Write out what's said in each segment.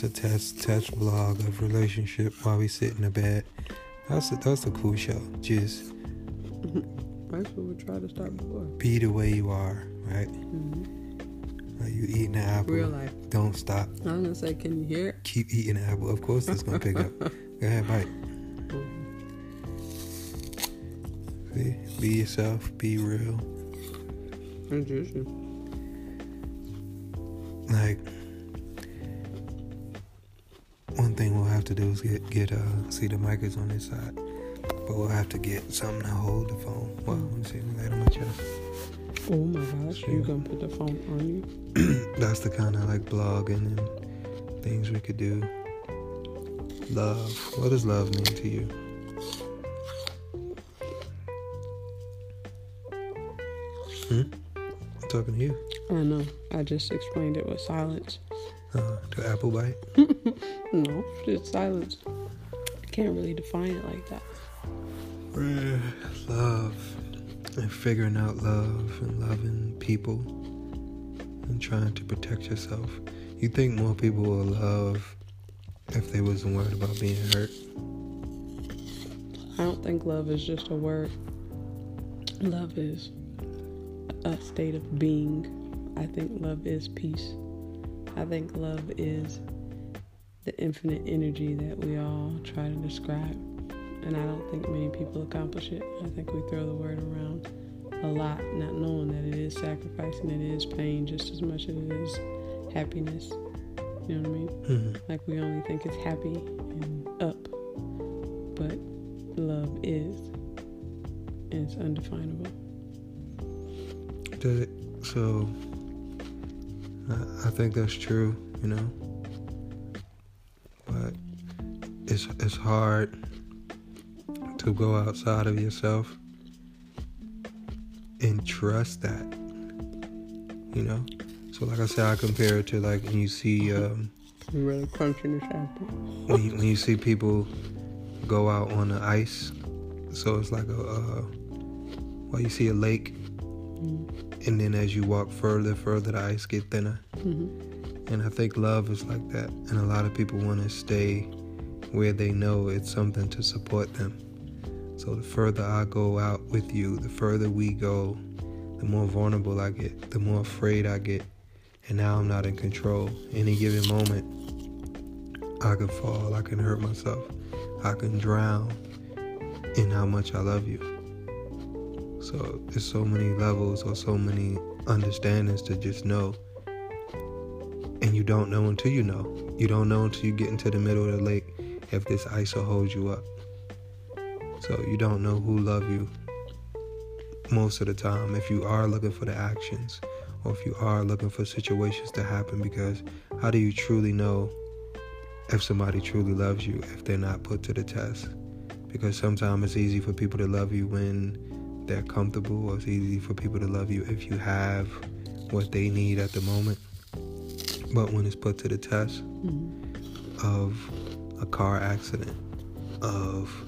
just a test test vlog of relationship while we sit in the bed. That's a, that's a cool show. Just That's what we tried to start before. be the way you are, right? hmm Like you eating the apple. Real life. Don't stop. I was gonna say, can you hear it? Keep eating the apple. Of course, it's gonna pick up. Go ahead, bite. See? Be yourself. Be real. Introduce Like to do is get get uh see the mic is on this side, but we'll have to get something to hold the phone. Well, let me see. Lay it on my chest. Oh my gosh, you gonna put the phone on you? That's the kind of like blogging and things we could do. Love. What does love mean to you? Hmm? I'm talking to you. I know. I just explained it with silence. Uh, to apple bite. No, it's silence. I can't really define it like that. love and figuring out love and loving people and trying to protect yourself. You think more people will love if they wasn't worried about being hurt? I don't think love is just a word. Love is a state of being. I think love is peace. I think love is the infinite energy that we all try to describe. And I don't think many people accomplish it. I think we throw the word around a lot, not knowing that it is sacrifice and it is pain just as much as it is happiness. You know what I mean? hmm Like we only think it's happy and up, but love is, and it's undefinable. Does it, so, I, I think that's true, you know. It's it's hard to go outside of yourself and trust that, you know. So, like I said, I compare it to like when you see um, really crunching this apple. when you, when you see people go out on the ice. So it's like a uh, well, you see a lake, and then as you walk further, further, the ice get thinner. Mm-hmm. And I think love is like that. And a lot of people want to stay where they know it's something to support them. So the further I go out with you, the further we go, the more vulnerable I get, the more afraid I get. And now I'm not in control. Any given moment, I can fall, I can hurt myself, I can drown in how much I love you. So there's so many levels or so many understandings to just know and you don't know until you know. You don't know until you get into the middle of the lake if this ice will hold you up. So you don't know who love you most of the time if you are looking for the actions or if you are looking for situations to happen because how do you truly know if somebody truly loves you if they're not put to the test? Because sometimes it's easy for people to love you when they're comfortable or it's easy for people to love you if you have what they need at the moment. But when it's put to the test Mm-hmm. of a car accident, of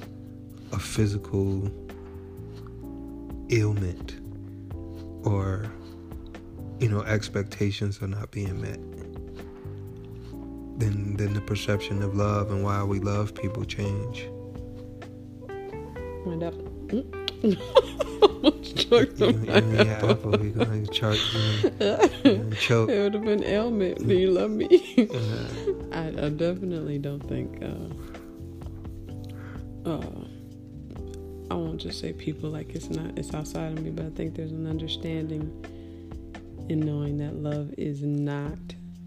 a physical ailment, or, you know, expectations are not being met, then, then the perception of love and why we love people change. Wind up. Choked You, on you my and your apple. apple, you're going to choke, you're gonna choke. It would have been ailment. Do you love me? Uh, I, I definitely don't think. Uh, uh, I won't just say people like it's not. It's outside of me, but I think there's an understanding in knowing that love is not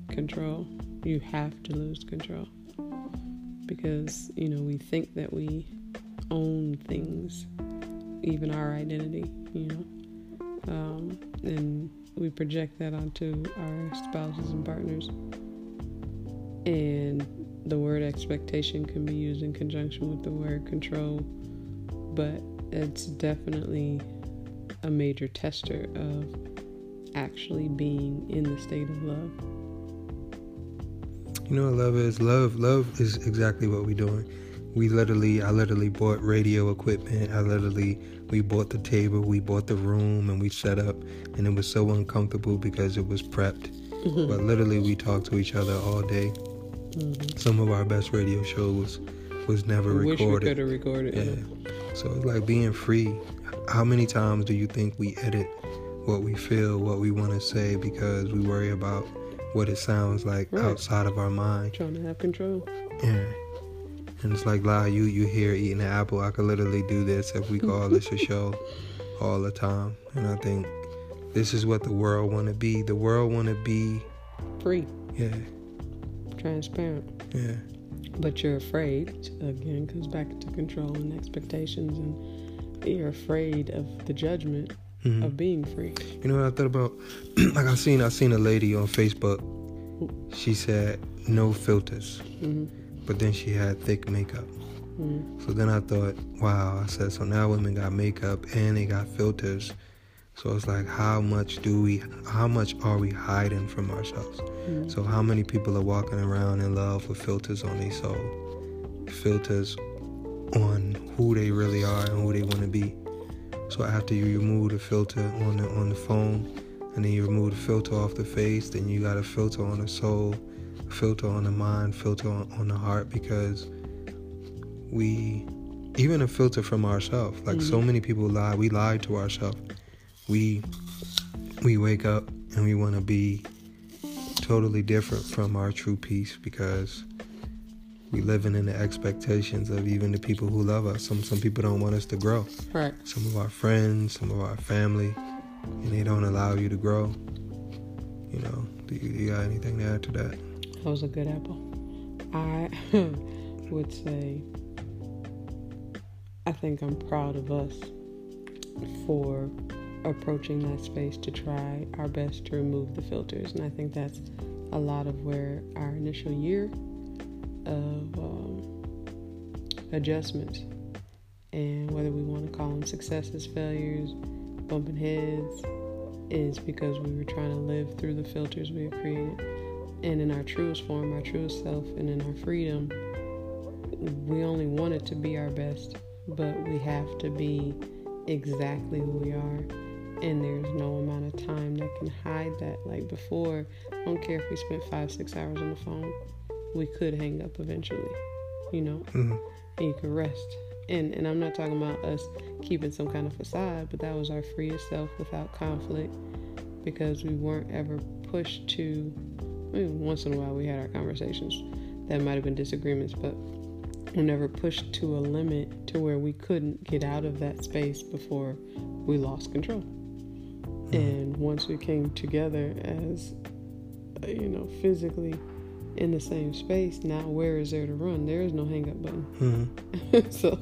control. You have to lose control because you know we think that we own things, even our identity. You know, um, and we project that onto our spouses and partners and the word expectation can be used in conjunction with the word control but it's definitely a major tester of actually being in the state of love You know what love is? Love love is exactly what we're doing. We literally I literally bought radio equipment. I literally we bought the table, we bought the room and we set up and it was so uncomfortable because it was prepped. But literally we talked to each other all day Mhm. Some of our best radio shows was never I wish we recorded. could have recorded. Yeah. So it's like being free. How many times do you think we edit what we feel, what we want to say because we worry about what it sounds like Right. outside of our mind? Trying to have control. Yeah. And it's like, lie, you you here eating an apple. I could literally do this if we call this a show all the time. And I think this is what the world want to be. The world want to be, Free, yeah, transparent. yeah, But you're afraid. Again, comes back to control and expectations, and you're afraid of the judgment Mhm. of being free. You know what I thought about? like I seen I seen a lady on Facebook. She said no filters, hmm but then she had thick makeup. hmm So then I thought, wow. I said, so now women got makeup and they got filters. So it's like, how much do we? How much are we hiding from ourselves? hmm So how many people are walking around in love with filters on their soul? Filters on who they really are and who they want to be. So after you remove the filter on the on the phone, and then you remove the filter off the face, then you got a filter on the soul, filter on the mind, filter on, on the heart, because we even a filter from ourselves. Like so mm-hmm. many people lie, we lie to ourselves. We we wake up and we want to be totally different from our true peace because we living in the expectations of even the people who love us. Some some people don't want us to grow. Right. Some of our friends, some of our family, and they don't allow you to grow. You know, do you, you got anything to add to that? That was a good apple. I would say I think I'm proud of us for approaching that space to try our best to remove the filters. And I think that's a lot of where our initial year of um, adjustments and whether we want to call them successes, failures, bumping heads, is because we were trying to live through the filters we have created and in our truest form, our truest self, and in our freedom, we only want it to be our best, but we have to be exactly who we are. And there's no amount of time that can hide that. Like before, I don't care if we spent five, six hours on the phone, we could hang up eventually, you know, Mhm. and you could rest. And, and I'm not talking about us keeping some kind of facade, but that was our freest self without conflict because we weren't ever pushed to once in a while we had our conversations that might have been disagreements, but we never pushed to a limit to where we couldn't get out of that space before we lost control. And once we came together as, uh, you know, physically in the same space, now where is there to run? There is no hang up button. Mhm. so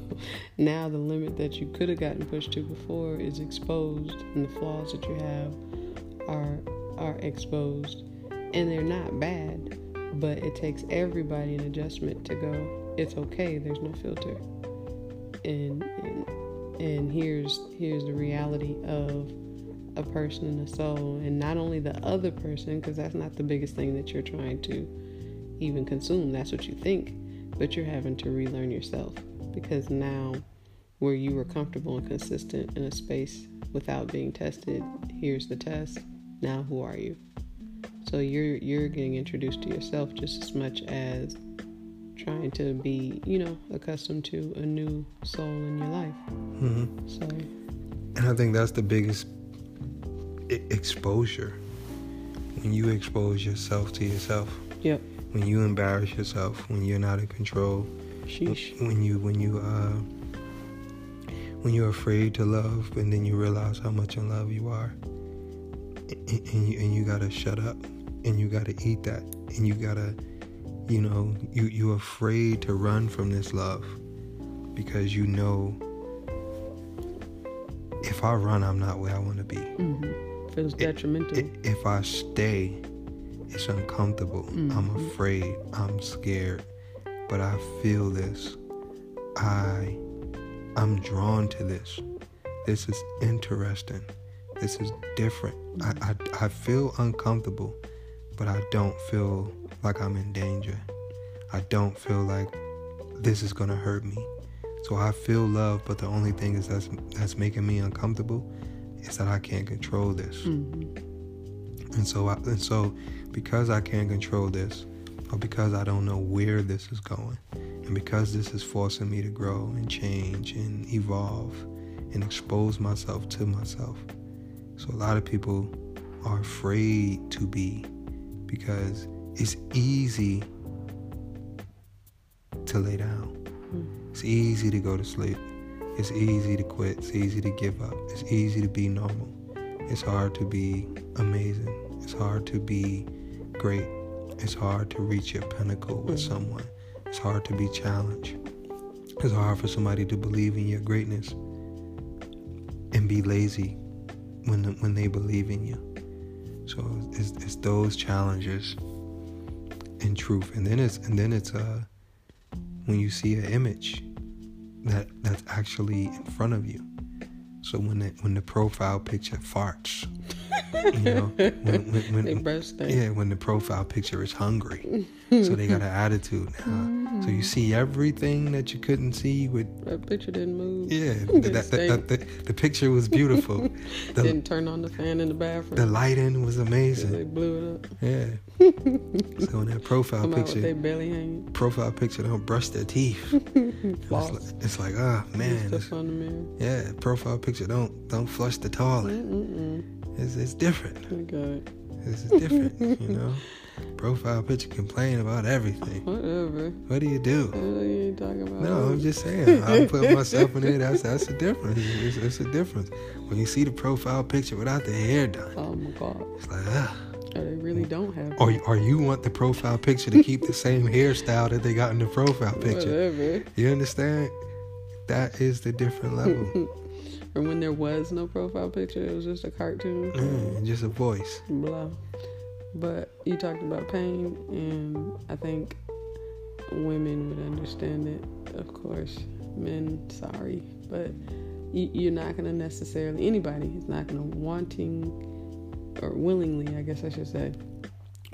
now the limit that you could have gotten pushed to before is exposed, and the flaws that you have are are exposed, and they're not bad, but it takes everybody an adjustment to go. It's okay. There's no filter, and and, and here's here's the reality of a person and a soul, and not only the other person, because that's not the biggest thing that you're trying to even consume. That's what you think, but you're having to relearn yourself because now, where you were comfortable and consistent in a space without being tested, here's the test. Now, who are you? So you're you're getting introduced to yourself just as much as trying to be, you know, accustomed to a new soul in your life. Mhm. So And I think that's the biggest e- exposure. When you expose yourself to yourself, Yep. when you embarrass yourself, when you're not in control, sheesh. when you when you uh when you're afraid to love and then you realize how much in love you are and, and you and you gotta shut up and you gotta eat that and you gotta you know you you're afraid to run from this love because you know if I run I'm not where I want to be hmm Feels detrimental. I- if I stay, it's uncomfortable. I'm Mhm. afraid. I'm scared. But I feel this. I I'm drawn to this. This is interesting. This is different. I, I, I feel uncomfortable, but I don't feel like I'm in danger. I don't feel like this is gonna hurt me. So I feel love, but the only thing is that's that's making me uncomfortable is that I can't control this. hmm And so, I, and so, because I can't control this, or because I don't know where this is going. And because this is forcing me to grow and change and evolve and expose myself to myself. So a lot of people are afraid to be because it's easy to lay down. Mm. It's easy to go to sleep. It's easy to quit. It's easy to give up. It's easy to be normal. It's hard to be amazing. It's hard to be great. It's hard to reach your pinnacle with mm. someone. It's hard to be challenged. It's hard for somebody to believe in your greatness and be lazy when when they believe in you. So it's, it's those challenges in truth, and then it's and then it's uh when you see an image that that's actually in front of you. So when when the profile picture farts, you know, when, when, when yeah, when the profile picture is hungry, so they got an attitude now. So you see everything that you couldn't see with that picture didn't move. Yeah, that, that, that, the picture was beautiful. The, didn't turn on the fan in the bathroom. The lighting was amazing. They blew it up. Yeah. so in that profile Come picture, they belly hanging. Profile picture don't brush their teeth. it's like, it's like, ah oh, man. It's. Yeah, profile picture don't don't flush the toilet. Mm-mm. It's it's different. Good. It's different, you know. Profile picture complain about everything. Whatever. What do you do? You talking about? No, I'm just saying. I put myself in there. That's that's a difference. It's, it's, a difference. When you see the profile picture without the hair done. Oh my god. It's like ah. They really don't have. Or or you want the profile picture to keep the same hairstyle that they got in the profile picture. Whatever. You understand? That is the different level. or when there was no profile picture, it was just a cartoon. Mm, just a voice. Blah. But you talked about pain, and I think women would understand it. Of course, men, sorry, but you, are not going to necessarily anybody is not going to wanting or willingly, I guess I should say,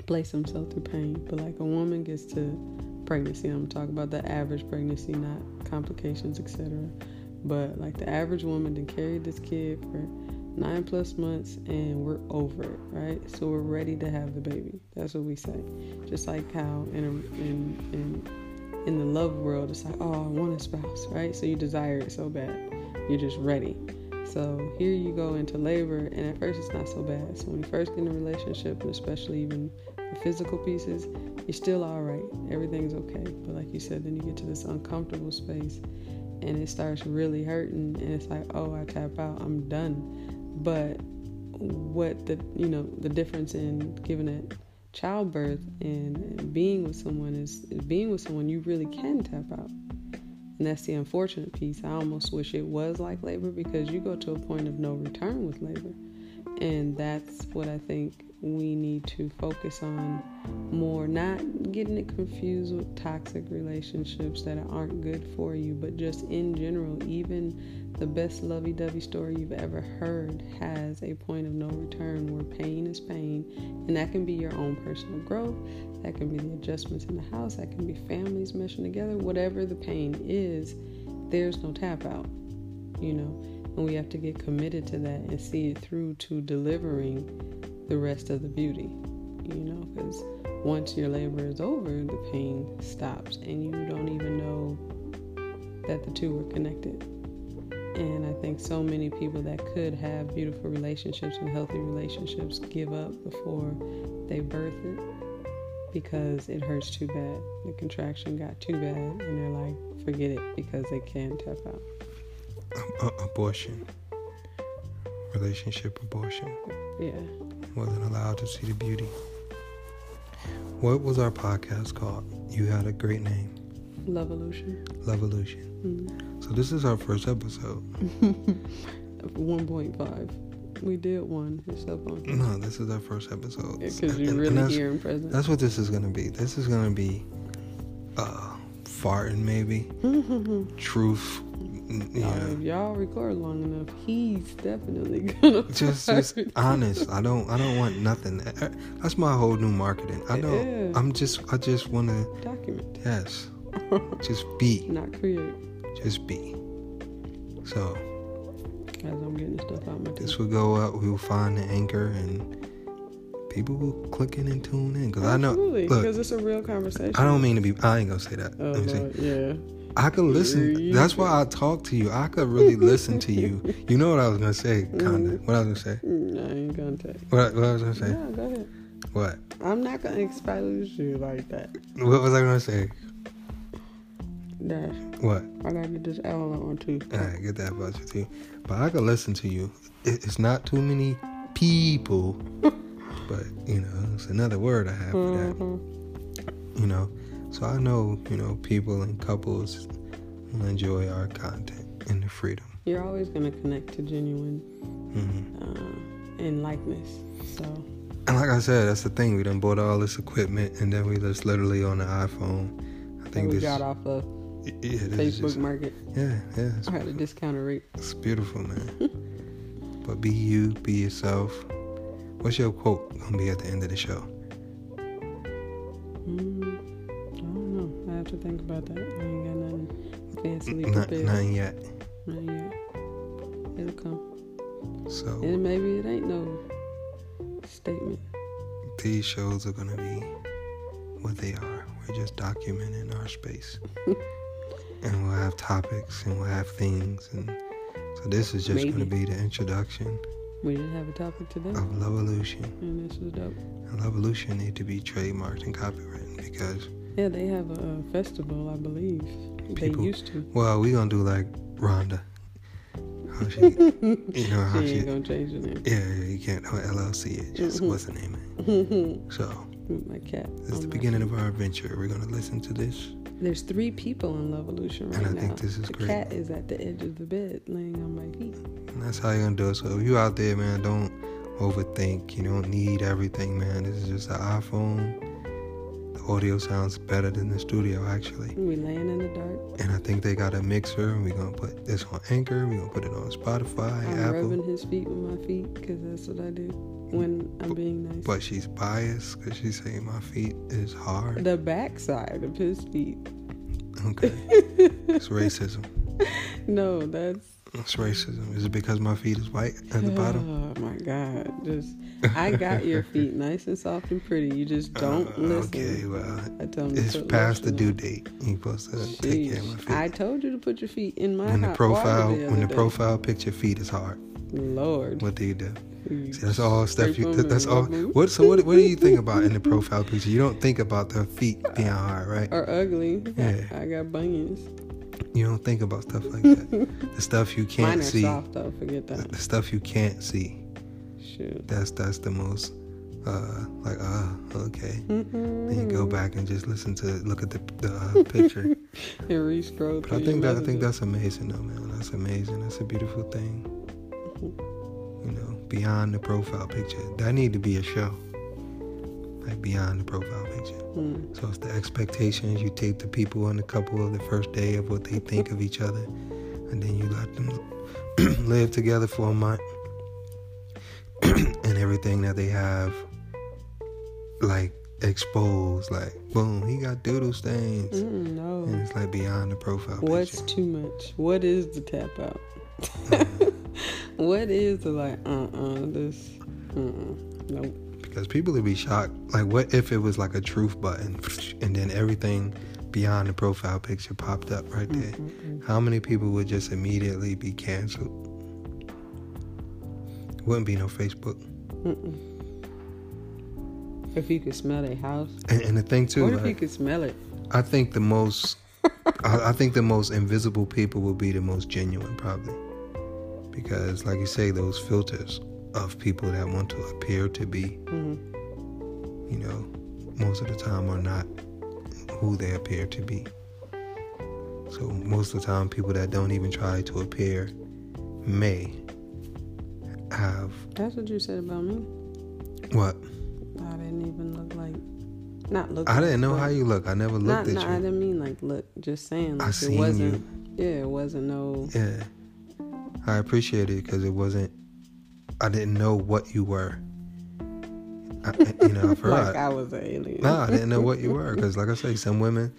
place themselves through pain. But like a woman gets to pregnancy, I'm talking about the average pregnancy, not complications, etc. But like the average woman that carried this kid for nine plus months and we're over it, right? So we're ready to have the baby. That's what we say. Just like how in a, in in in the love world, it's like, oh, I want a spouse, right? So you desire it so bad, you're just ready. So here you go into labor, and at first it's not so bad. So when you first get in a relationship, and especially even the physical pieces, you're still all right. Everything's okay. But like you said, then you get to this uncomfortable space, and it starts really hurting, and it's like, oh, I tap out, I'm done. But what the you know the difference in giving it childbirth and being with someone is, is being with someone you really can tap out. And that's the unfortunate piece. I almost wish it was like labor because you go to a point of no return with labor and that's what i think we need to focus on more, not getting it confused with toxic relationships that aren't good for you, but just in general, even the best lovey dovey story you've ever heard has a point of no return where pain is pain, and that can be your own personal growth, that can be the adjustments in the house, that can be families meshing together, whatever the pain is, there's no tap out, you know, and we have to get committed to that and see it through to delivering the rest of the beauty, you know, because once your labor is over, the pain stops and you don't even know that the two are connected. And I think so many people that could have beautiful relationships and healthy relationships give up before they birth it because it hurts too bad. The contraction got too bad, and they're like, forget it because they can't tap out. Uh, abortion, relationship abortion. Yeah wasn't allowed to see the beauty. What was our podcast called? You had a great name. Lovolution. Mm-hmm. So this is our first episode. 1.5. We did one. It's up on. No, this is our first episode. Because yeah, you're really here in present. That's what this is gonna be. This is gonna be, uh, farting maybe, truth, yeah. if y'all record long enough, he's definitely gonna just just honest. I don't I don't want nothing. That's my whole new marketing. I don't. Yeah. I'm just I just want to document. Yes. just be. Not create. Just be. So. As I'm getting stuff out my. This will go up. We will find the anchor and people will click in and tune in because I know. Absolutely, because it's a real conversation. I don't mean to be. I ain't gonna say that. Oh, Let me oh, see. Yeah. I could listen. That's why I talk to you. I could really listen to you. You know what I was gonna say, kinda. What I was gonna say. Mm, I ain't gonna you. What, what I was gonna say. Yeah, go ahead. What? I'm not gonna expose you like that. What was I gonna say? Dash. What? I gotta get this L on too. All right, get that about you too. But I could listen to you. It's not too many people, but you know, it's another word I have for that. Mhm. You know, so I know you know people and couples will enjoy our content and the freedom. You're always gonna connect to genuine hmm uh, and likeness. So And like I said, that's the thing. We done bought all this equipment, and then we just literally on the iPhone. I think we this. got off of yeah, Facebook just, Market. yeah, yeah. I had a discounted rate. it's beautiful, man. but be you, be yourself. What's your quote gonna be at the end of the show? Think about that. I ain't got nothing fancily Not, prepared. nothing yet. Not yet. It'll come. So And maybe it ain't no statement. these shows are gonna be what they are. We're just documenting our space, and we'll have topics and we'll have things, and so this is just gonna be the introduction We didn't have a topic today, of Lovolution. and this is dope. And Lovolution need to be trademarked and copywritten because Yeah, they have a, festival, I believe. They People- used to. well, we gonna do like Rhonda. How she, you know how She she, gonna change the name. yeah, yeah, you can't oh, no LLC it. Just mm-hmm. what's the name? So my cat. this is the beginning of our adventure. We're gonna listen to this. There's three people in Lovolution right now. And I now. think this is the great. cat is at the edge of the bed, laying on my feet. And that's how you're gonna do it. So if you out there, man, don't overthink. You don't need everything, man. This is just an iPhone. Audio sounds better than the studio, actually. We laying in the dark. And I think they got a mixer. We're gonna put this on Anchor. We're gonna put it on Spotify, I'm Apple. rubbing his feet with my feet because that's what I do when I'm being nice. But she's biased because she's saying my feet is hard. the backside of his feet. Okay. it's racism. No, that's It's racism. Is it because my feet is white at the bottom? Oh my God! Just I got your feet nice and soft and pretty. You just don't Uh, listen. Okay, well, I tell them to it's past the due date. You're supposed to take care of my feet. I told you to put your feet in my when the profile, the when the day. profile picture feet is hard. Lord, What do you do? See, that's all stuff. You, that- that's all. What? So what? What do you think about in the profile picture? You don't think about the feet being hard, right? Or ugly. Yeah. I got bunions. You don't think about stuff like that. the stuff you can't are see. soft though. Forget that. the stuff you can't see. Shoot. That's that's the most. Uh, like uh, okay. Mm-hmm. Then you go back and just listen to look at the, the uh, picture. and re-scroll. But I think that I think that's amazing though, man. That's amazing. That's a beautiful thing. You know, beyond the profile picture, that need to be a show. Like beyond the profile. Mm. So it's the expectations. You take the people on the couple of the first day of what they think of each other, and then you let them live together for a month, and everything that they have, like exposed. Like boom, he got doodle stains, Mm, no. and it's like beyond the profile What's picture. too much? What is the tap out? what is the like? Uh uh This. Uh-uh. Nope. Because people would be shocked. Like, what if it was like a truth button, and then everything beyond the profile picture popped up right there? Mm-mm. How many people would just immediately be canceled? Wouldn't be no Facebook. Mm-mm. If you could smell a house, And, and the thing too, what if you could smell it? I think the most, I, I think the most invisible people will be the most genuine, probably, because like you say, those filters of people that want to appear to be, hmm you know, most of the time are not who they appear to be. So most of the time, people that don't even try to appear may have That's what you said about me. what? I didn't even look like. Not look. I didn't know how you look. I never looked no, at I you. I didn't mean like look. Just saying. Like, I it seen wasn't. you. Yeah, it wasn't no. Yeah, I appreciate it because it wasn't. I didn't know what you were. I, you know, for like I, was an alien. no, I didn't know what you were because, like I say, some women,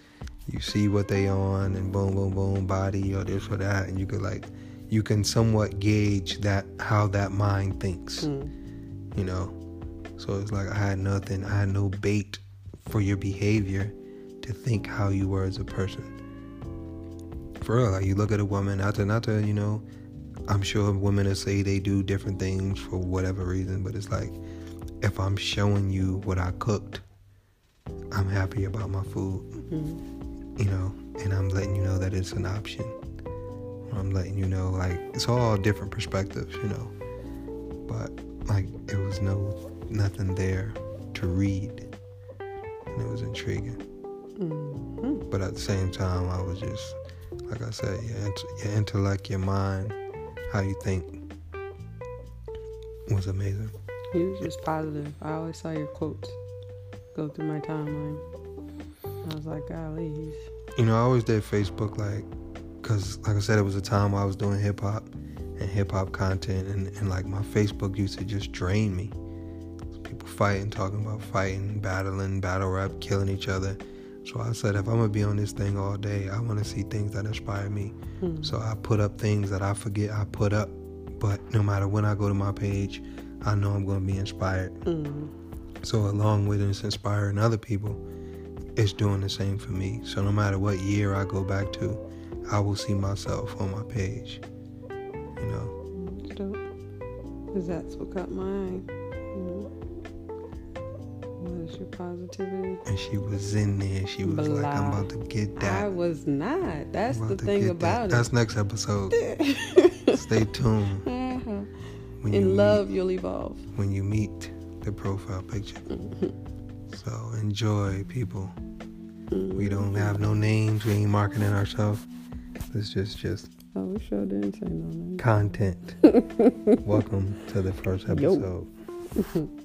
you see what they on and boom, boom, boom, body or this or that, and you could like, you can somewhat gauge that how that mind thinks. Hmm. You know, So it's like I had nothing, I had no bait for your behavior to think how you were as a person. For real, like you look at a woman, not to, not to, you know, I'm sure women will say they do different things for whatever reason, but it's like if I'm showing you what I cooked, I'm happy about my food, mm-hmm. you know, and I'm letting you know that it's an option. I'm letting you know, like, it's all different perspectives, you know, but like, it was no, nothing there to read, and it was intriguing. Mm-hmm. But at the same time, I was just, like I said, your, your intellect, your mind, how you think was amazing. You was just positive. I always saw your quotes go through my timeline. I was like, golly. You know, I always did Facebook, like, because, like I said, it was a time I was doing hip hop and hip hop content, and, and, like, my Facebook used to just drain me. People fighting, talking about fighting, battling, battle rap, killing each other. So I said, if I'm gonna be on this thing all day, I want to see things that inspire me. Hmm. So I put up things that I forget I put up, but no matter when I go to my page, I know I'm gonna be inspired. Hmm. So along with it's inspiring other people, it's doing the same for me. So no matter what year I go back to, I will see myself on my page. You know. That's dope. Cause that's what caught my eye your positivity. And she was in there. She was Blah. like, I'm about to get that. I was not. That's the thing about that. it. That's next episode. Stay tuned. Uh-huh. When in love, meet, you'll evolve. When you meet the profile picture. Mm-hmm. So enjoy, people. Mm-hmm. We don't have no names. We ain't marketing ourselves. It's just, just. Oh, we sure didn't say no names. Content. Welcome to the first episode.